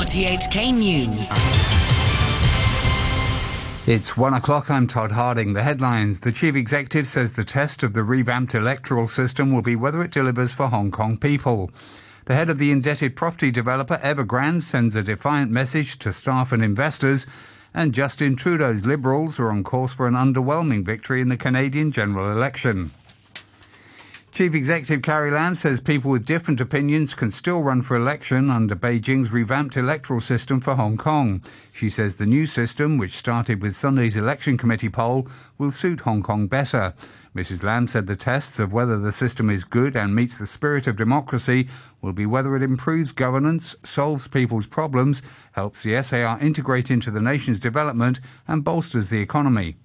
RTHK News. It's one o'clock. I'm Todd Harding. The headlines. The chief executive says the test of the revamped electoral system will be whether it delivers for Hong Kong people. The head of the indebted property developer Evergrande sends a defiant message to staff and investors. And Justin Trudeau's Liberals are on course for an underwhelming victory in the Canadian general election. Chief Executive Carrie Lam says people with different opinions can still run for election under Beijing's revamped electoral system for Hong Kong. She says the new system, which started with Sunday's election committee poll, will suit Hong Kong better. Mrs. Lam said the tests of whether the system is good and meets the spirit of democracy will be whether it improves governance, solves people's problems, helps the SAR integrate into the nation's development, and bolsters the economy.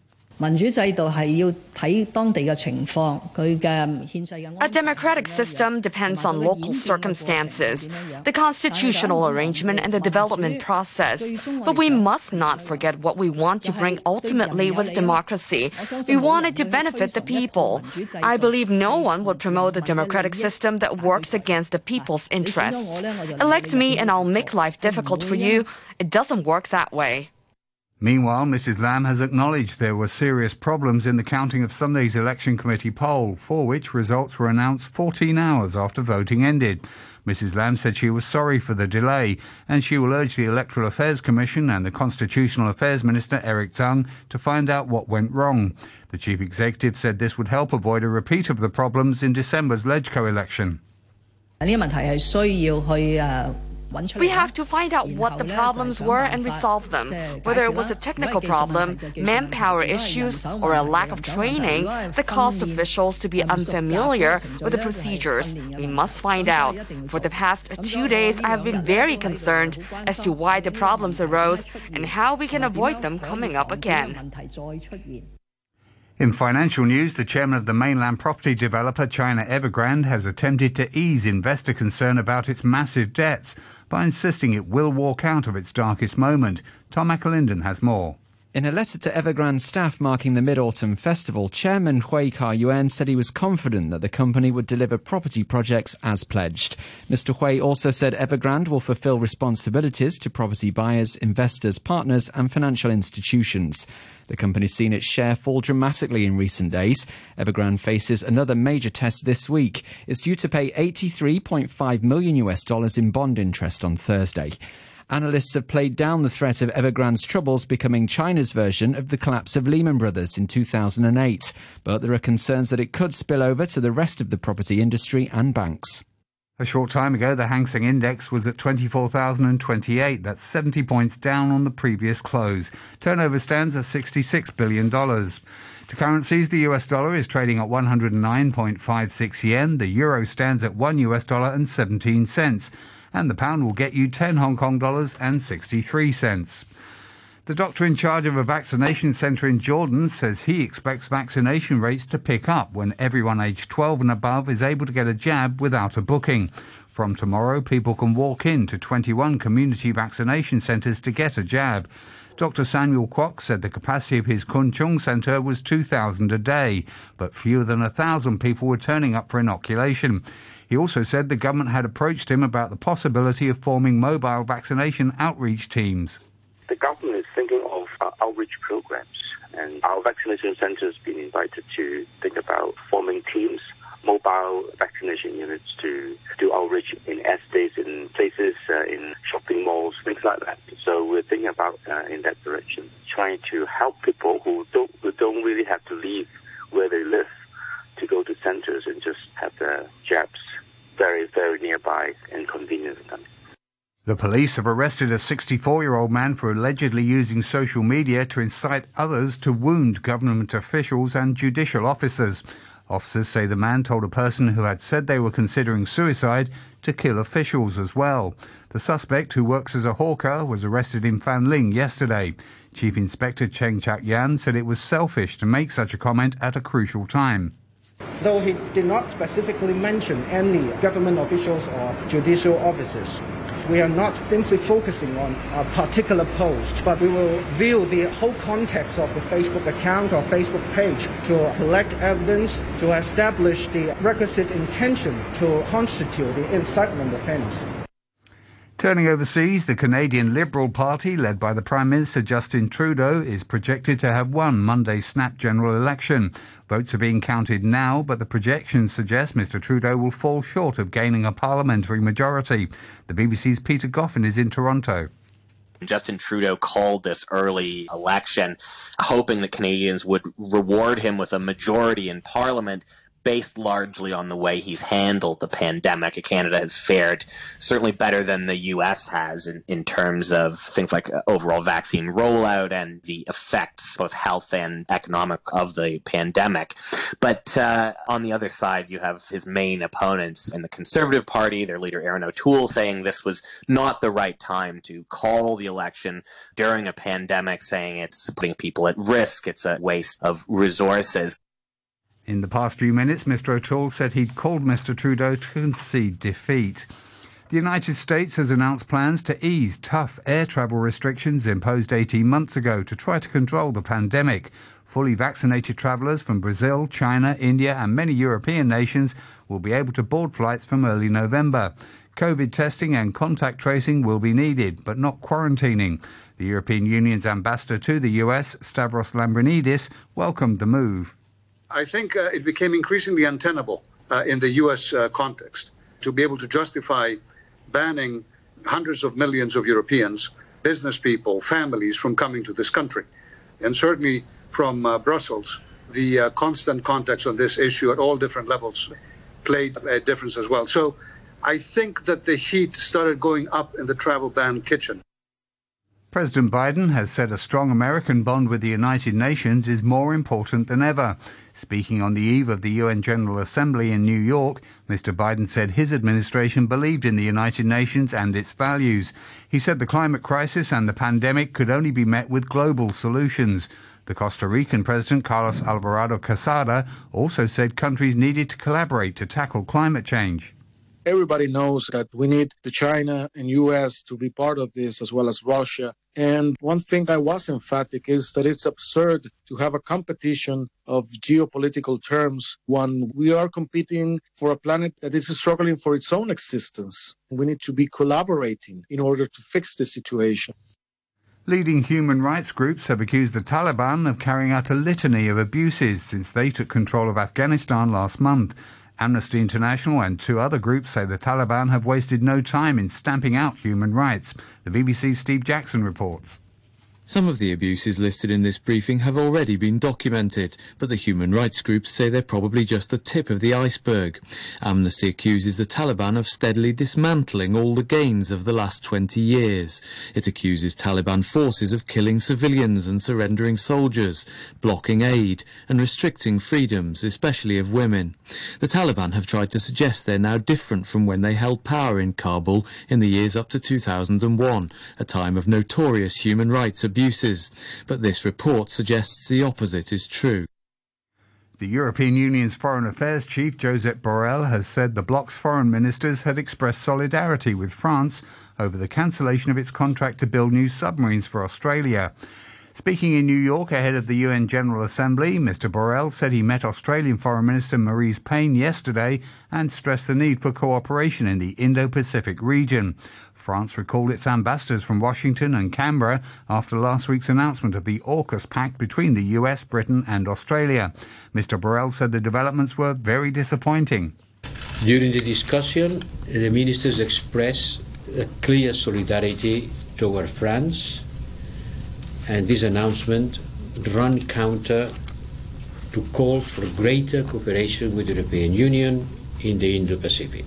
民主制度系要睇当地嘅情况，佢嘅宪制嘅 A democratic system depends on local circumstances, the constitutional arrangement and the development process. But we must not forget what we want to bring ultimately with democracy. We want it to benefit the people. I believe no one would promote a democratic system that works against the people's interests. Elect me and I'll make life difficult for you. It doesn't work that way. Meanwhile, Mrs. Lam has acknowledged there were serious problems in the counting of Sunday's election committee poll, for which results were announced 14 hours after voting ended. Mrs. Lam said she was sorry for the delay, and she will urge the Electoral Affairs Commission and the Constitutional Affairs Minister, Erick Tsang to find out what went wrong. The chief executive said this would help avoid a repeat of the problems in December's LegCo election. We have to find out what the problems were and resolve them. Whether it was a technical problem, manpower issues, or a lack of training that caused officials to be unfamiliar with the procedures, we must find out. For the past two days, I have been very concerned as to why the problems arose and how we can avoid them coming up again. In financial news, the chairman of the mainland property developer China Evergrande has attempted to ease investor concern about its massive debts by insisting it will walk out of its darkest moment. Tom McAlinden has more. In a letter to Evergrande staff marking the Mid Autumn Festival, Chairman Hui Ka Yan said he was confident that the company would deliver property projects as pledged. Mr. Hui also said Evergrande will fulfill responsibilities to property buyers, investors, partners, and financial institutions. The company's seen its share fall dramatically in recent days. Evergrande faces another major test this week. It's due to pay 83.5 million US dollars in bond interest on Thursday. Analysts have played down the threat of Evergrande's troubles becoming China's version of the collapse of Lehman Brothers in 2008, but there are concerns that it could spill over to the rest of the property industry and banks. A short time ago, the Hang Seng Index was at 24,028. That's 70 points down on the previous close. Turnover stands at $66 billion. To currencies, the US dollar is trading at 109.56 yen. The euro stands at 1 US dollar and 17 cents. And the pound will get you 10 Hong Kong dollars and 63 cents. The doctor in charge of a vaccination centre in Jordan says he expects vaccination rates to pick up when everyone aged 12 and above is able to get a jab without a booking. From tomorrow, people can walk in to 21 community vaccination centres to get a jab. Dr. Samuel Kwok said the capacity of his Kwun Chung centre was 2,000 a day, but fewer than 1,000 people were turning up for inoculation. He also said the government had approached him about the possibility of forming mobile vaccination outreach teams the government is thinking of uh, outreach programs, and our vaccination centre has been invited to think about forming teams, mobile vaccination units to do outreach in estates, in places, uh, in shopping malls, things like that. So we're thinking about uh, in that direction, trying to help people who don't who don't really have to leave where they live to go to centers and just have the jabs very very nearby and convenient for them. The police have arrested a 64 year old man for allegedly using social media to incite others to wound government officials and judicial officers. Officers say the man told a person who had said they were considering suicide to kill officials as well. The suspect, who works as a hawker, was arrested in Fanling yesterday. Chief Inspector Cheng Chak Yan said it was selfish to make such a comment at a crucial time. Though he did not specifically mention any government officials or judicial officers, we are not simply focusing on a particular post, but we will view the whole context of the Facebook account or Facebook page to collect evidence to establish the requisite intention to constitute the incitement offense. Turning overseas, the Canadian Liberal Party, led by the Prime Minister Justin Trudeau, is projected to have won Monday's snap general election. Votes are being counted now, but the projections suggest Mr Trudeau will fall short of gaining a parliamentary majority. The BBC's Peter Goffin is in Toronto. Justin Trudeau called this early election, hoping that Canadians would reward him with a majority in Parliament based largely on the way he's handled the pandemic. Canada has fared certainly better than the U.S. has in, in terms of things like overall vaccine rollout and the effects, both health and economic, of the pandemic. But uh, on the other side, you have his main opponents in the Conservative Party, their leader Erin O'Toole, saying this was not the right time to call the election during a pandemic, saying it's putting people at risk, it's a waste of resources. In the past few minutes, Mr. O'Toole said he'd called Mr. Trudeau to concede defeat. The United States has announced plans to ease tough air travel restrictions imposed 18 months ago to try to control the pandemic. Fully vaccinated travellers from Brazil, China, India, and many European nations will be able to board flights from early November. COVID testing and contact tracing will be needed, but not quarantining. The European Union's ambassador to the US, Stavros Lambrinidis, welcomed the move. I think uh, it became increasingly untenable uh, in the U.S. Uh, context to be able to justify banning hundreds of millions of Europeans, business people, families from coming to this country. And certainly from uh, Brussels, the uh, constant contacts on this issue at all different levels played a difference as well. So I think that the heat started going up in the travel ban kitchen. President Biden has said a strong American bond with the United Nations is more important than ever. Speaking on the eve of the UN General Assembly in New York, Mr. Biden said his administration believed in the United Nations and its values. He said the climate crisis and the pandemic could only be met with global solutions. The Costa Rican President Carlos Alvarado Quesada, also said countries needed to collaborate to tackle climate change everybody knows that we need the China and US to be part of this as well as Russia. And one thing I was emphatic is that it's absurd to have a competition of geopolitical terms when we are competing for a planet that is struggling for its own existence. We need to be collaborating in order to fix the situation. Leading human rights groups have accused the Taliban of carrying out a litany of abuses since they took control of Afghanistan last month. Amnesty International and two other groups say the Taliban have wasted no time in stamping out human rights. The BBC's Steve Jackson reports. Some of the abuses listed in this briefing have already been documented, but the human rights groups say they're probably just the tip of the iceberg. Amnesty accuses the Taliban of steadily dismantling all the gains of the last 20 years. It accuses Taliban forces of killing civilians and surrendering soldiers, blocking aid, and restricting freedoms, especially of women. The Taliban have tried to suggest they're now different from when they held power in Kabul in the years up to 2001, a time of notorious human rights abuses abuses, but this report suggests the opposite is true. The European Union's Foreign Affairs Chief, Josep Borrell, has said the bloc's foreign ministers had expressed solidarity with France over the cancellation of its contract to build new submarines for Australia. Speaking in New York ahead of the UN General Assembly, Mr. Borrell said he met Australian Foreign Minister Marise Payne yesterday and stressed the need for cooperation in the Indo Pacific region. France recalled its ambassadors from Washington and Canberra after last week's announcement of the AUKUS pact between the US, Britain, and Australia. Mr. Borrell said the developments were very disappointing. During the discussion, the ministers expressed a clear solidarity toward France, and this announcement ran counter to call for greater cooperation with the European Union in the Indo Pacific.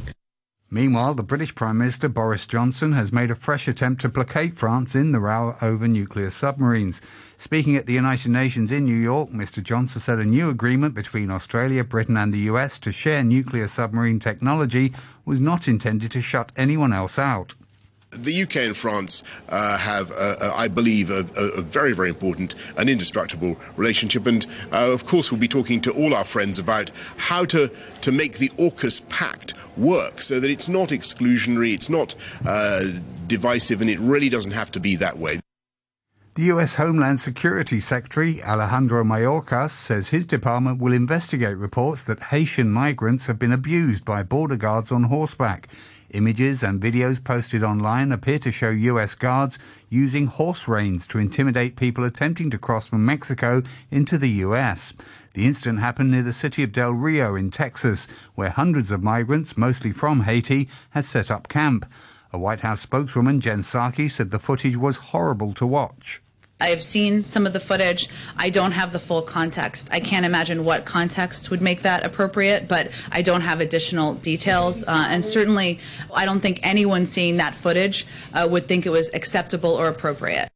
Meanwhile, the British Prime Minister Boris Johnson has made a fresh attempt to placate France in the row over nuclear submarines. Speaking at the United Nations in New York, Mr. Johnson said a new agreement between Australia, Britain, and the US to share nuclear submarine technology was not intended to shut anyone else out. The UK and France uh, have, uh, uh, I believe, a, a, very, very important and indestructible relationship. And uh, of course, we'll be talking to all our friends about how to, to make the AUKUS Pact work so that it's not exclusionary, it's not uh, divisive, and it really doesn't have to be that way. The U.S. Homeland Security Secretary Alejandro Mayorkas says his department will investigate reports that Haitian migrants have been abused by border guards on horseback. Images and videos posted online appear to show U.S. guards using horse reins to intimidate people attempting to cross from Mexico into the U.S. The incident happened near the city of Del Rio in Texas, where hundreds of migrants, mostly from Haiti, had set up camp. A White House spokeswoman, Jen Psaki, said the footage was horrible to watch. I've seen some of the footage. I don't have the full context. I can't imagine what context would make that appropriate, but I don't have additional details. Uh, and certainly, I don't think anyone seeing that footage uh, would think it was acceptable or appropriate.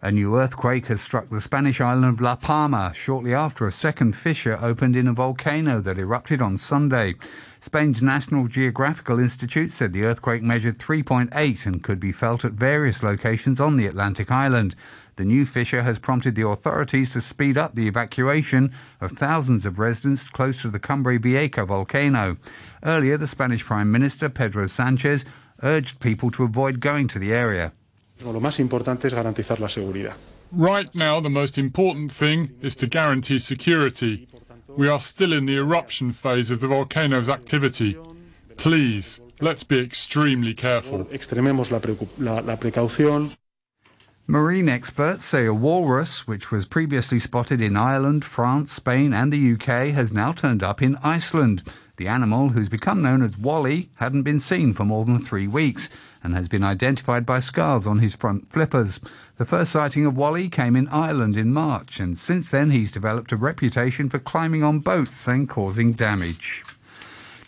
A new earthquake has struck the Spanish island of La Palma shortly after a second fissure opened in a volcano that erupted on Sunday. Spain's National Geographical Institute said the earthquake measured 3.8 and could be felt at various locations on the Atlantic island. The new fissure has prompted the authorities to speed up the evacuation of thousands of residents close to the Cumbre Vieja volcano. Earlier, the Spanish Prime Minister Pedro Sanchez urged people to avoid going to the area. Right now, the most important thing is to guarantee security. We are still in the eruption phase of the volcano's activity. Please, let's be extremely careful. Marine experts say a walrus, which was previously spotted in Ireland, France, Spain, and the UK, has now turned up in Iceland. The animal, who's become known as Wally, hadn't been seen for more than three weeks and has been identified by scars on his front flippers. The first sighting of Wally came in Ireland in March, and since then he's developed a reputation for climbing on boats and causing damage.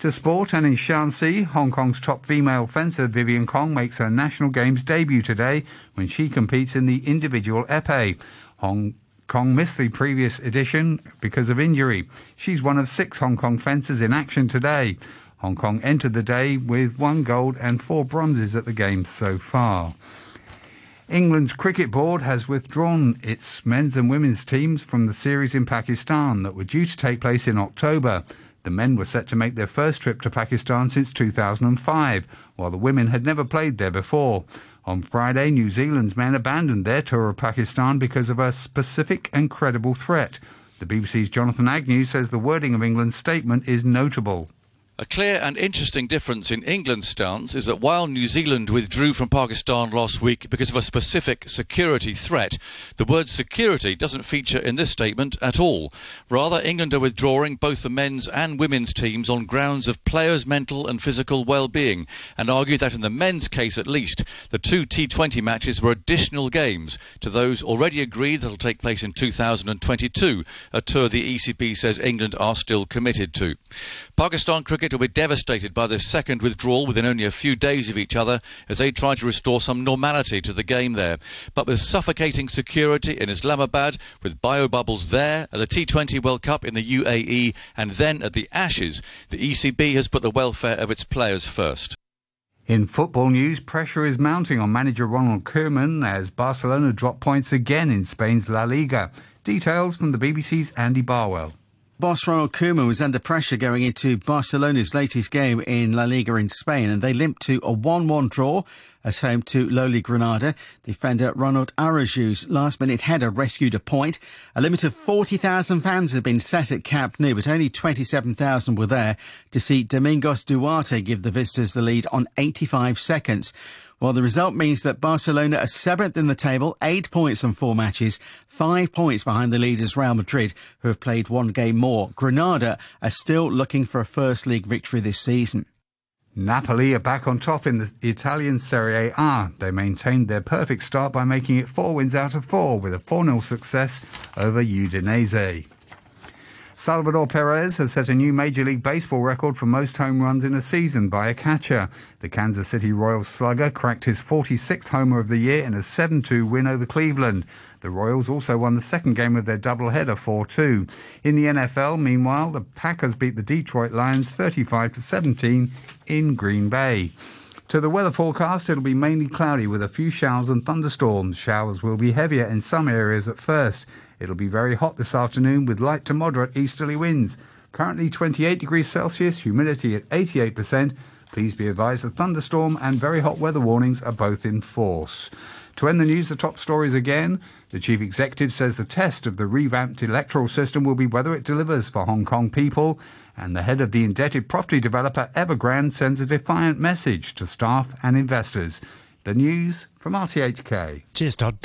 To sport and in Shanxi, Hong Kong's top female fencer Vivian Kong makes her national games debut today when she competes in the individual epee. Hong Kong missed the previous edition because of injury. She's one of six Hong Kong fencers in action today. Hong Kong entered the day with one gold and four bronzes at the Games so far. England's cricket board has withdrawn its men's and women's teams from the series in Pakistan that were due to take place in October. The men were set to make their first trip to Pakistan since 2005, while the women had never played there before. On Friday, New Zealand's men abandoned their tour of Pakistan because of a specific and credible threat. The BBC's Jonathan Agnew says the wording of England's statement is notable. A clear and interesting difference in England's stance is that while New Zealand withdrew from Pakistan last week because of a specific security threat, the word security doesn't feature in this statement at all. Rather, England are withdrawing both the men's and women's teams on grounds of players' mental and physical well-being, and argue that in the men's case at least, the two T20 matches were additional games to those already agreed that will take place in 2022, a tour the ECB says England are still committed to. Pakistan cricket will be devastated by this second withdrawal within only a few days of each other as they try to restore some normality to the game there. But with suffocating security in Islamabad, with biobubbles there, at the T20 World Cup in the UAE, and then at the Ashes, the ECB has put the welfare of its players first. In football news, pressure is mounting on manager Ronald Koeman as Barcelona drop points again in Spain's La Liga. Details from the BBC's Andy Barwell. Boss Ronald Koeman was under pressure going into Barcelona's latest game in La Liga in Spain, and they limped to a 1-1 draw at home to lowly Granada. Defender Ronald Araújo's last-minute header rescued a point. A limit of 40,000 fans had been set at Camp Nou, but only 27,000 were there to see Domingos Duarte give the visitors the lead on 85 seconds. Well, the result means that Barcelona are seventh in the table, eight points from four matches, five points behind the leaders Real Madrid, who have played one game more. Granada are still looking for a first league victory this season. Napoli are back on top in the Italian Serie A. They maintained their perfect start by making it four wins out of four with a 4 0 success over Udinese. Salvador Perez has set a new Major League Baseball record for most home runs in a season by a catcher. The Kansas City Royals slugger cracked his 46th homer of the year in a 7 2 win over Cleveland. The Royals also won the second game of their doubleheader 4 2. In the NFL, meanwhile, the Packers beat the Detroit Lions 35 17 in Green Bay. To the weather forecast, it'll be mainly cloudy with a few showers and thunderstorms. Showers will be heavier in some areas at first. It'll be very hot this afternoon with light to moderate easterly winds. Currently 28 degrees Celsius, humidity at 88%. Please be advised that thunderstorm and very hot weather warnings are both in force. To end the news, the top stories again. The chief executive says the test of the revamped electoral system will be whether it delivers for Hong Kong people. And the head of the indebted property developer Evergrande sends a defiant message to staff and investors. The news from RTHK. Cheers, Todd.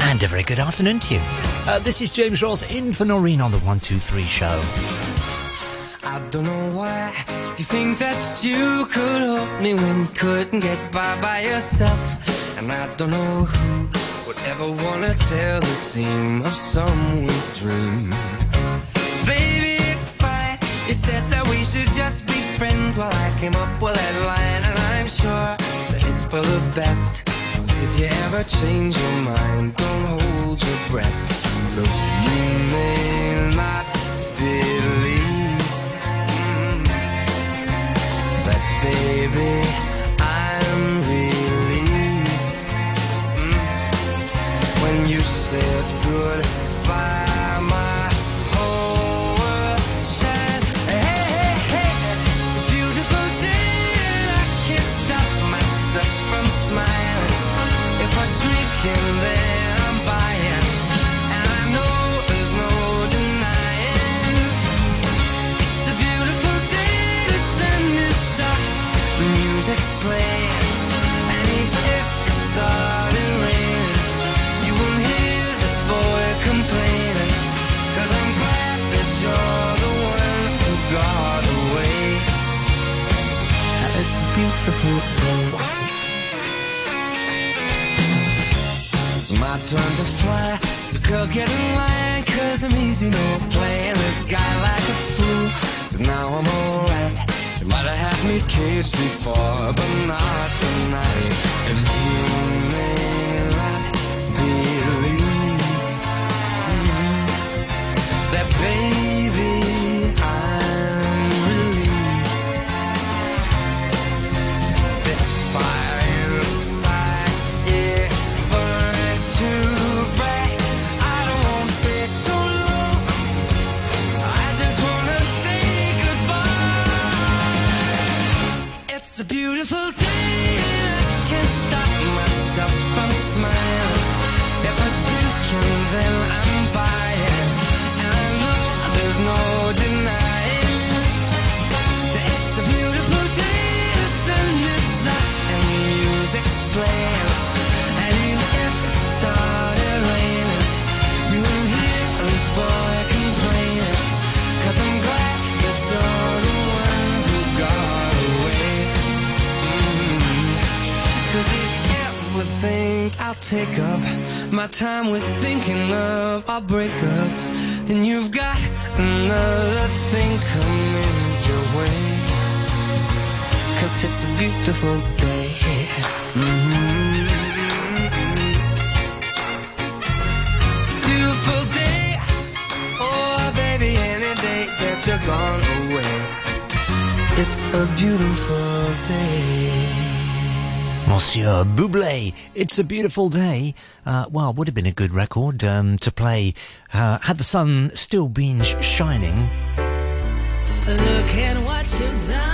And a very good afternoon to you. Uh, this is James Ross in for Noreen on the 123 show. I don't know why you think that you could help me when you couldn't get by by yourself. And I don't know who would ever wanna tell the seam of someone's dream. Baby, it's fine. You said that we should just be friends while I came up with that line. And I'm sure that it's for the best. If you ever change your mind, don't hold your breath. Look, you may not believe mm, baby, girls get in line, cause I'm easy, no playing this guy like a fool. Cause now I'm alright. You might have had me caged before, but not tonight. And you may not believe mm, that baby, take up my time with thinking of our breakup, And you've got another thing coming your way. Cause it's a beautiful day. Mhm. Beautiful day. Oh, baby, any day that you're gone away. It's a beautiful day. Monsieur Bublé, It's a Beautiful Day. Uh, well, would have been a good record um, to play uh, had the sun still been sh- shining. Look at what you've done,